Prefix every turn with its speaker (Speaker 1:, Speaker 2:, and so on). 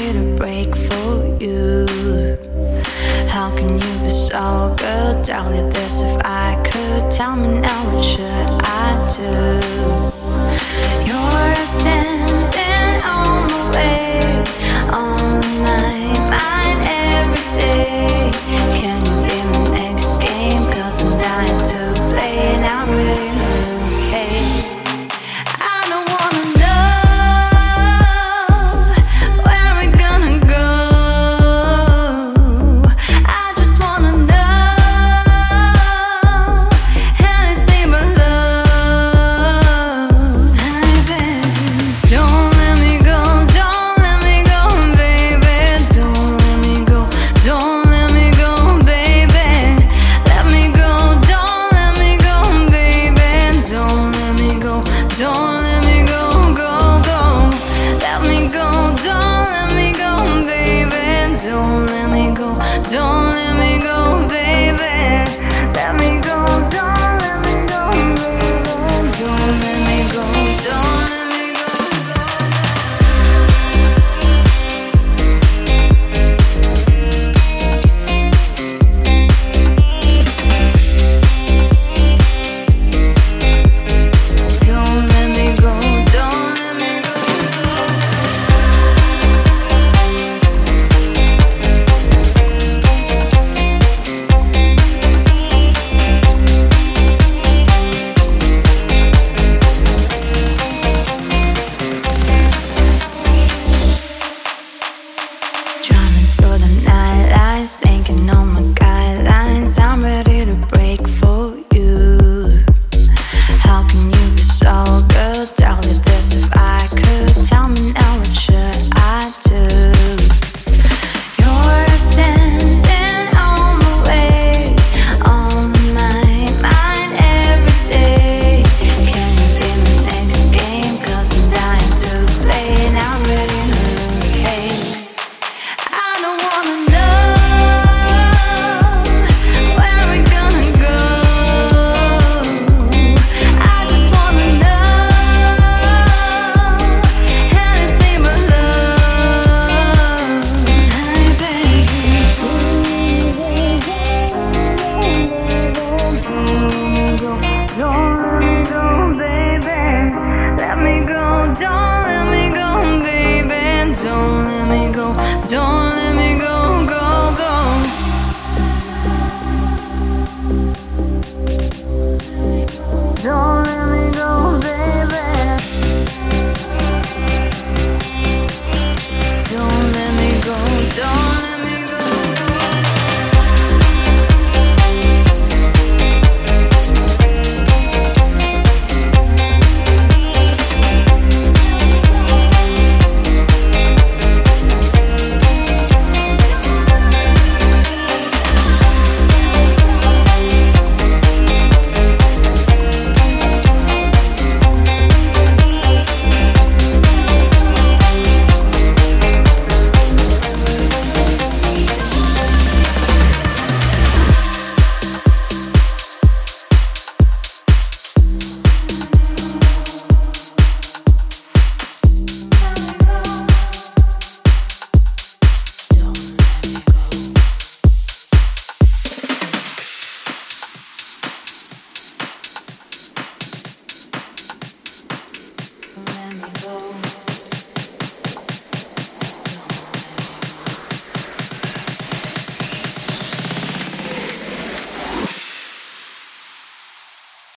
Speaker 1: did a break for you. How can you be so good? Tell me this if I could. Tell me now, what should I? Don't let me go, baby. Let me go,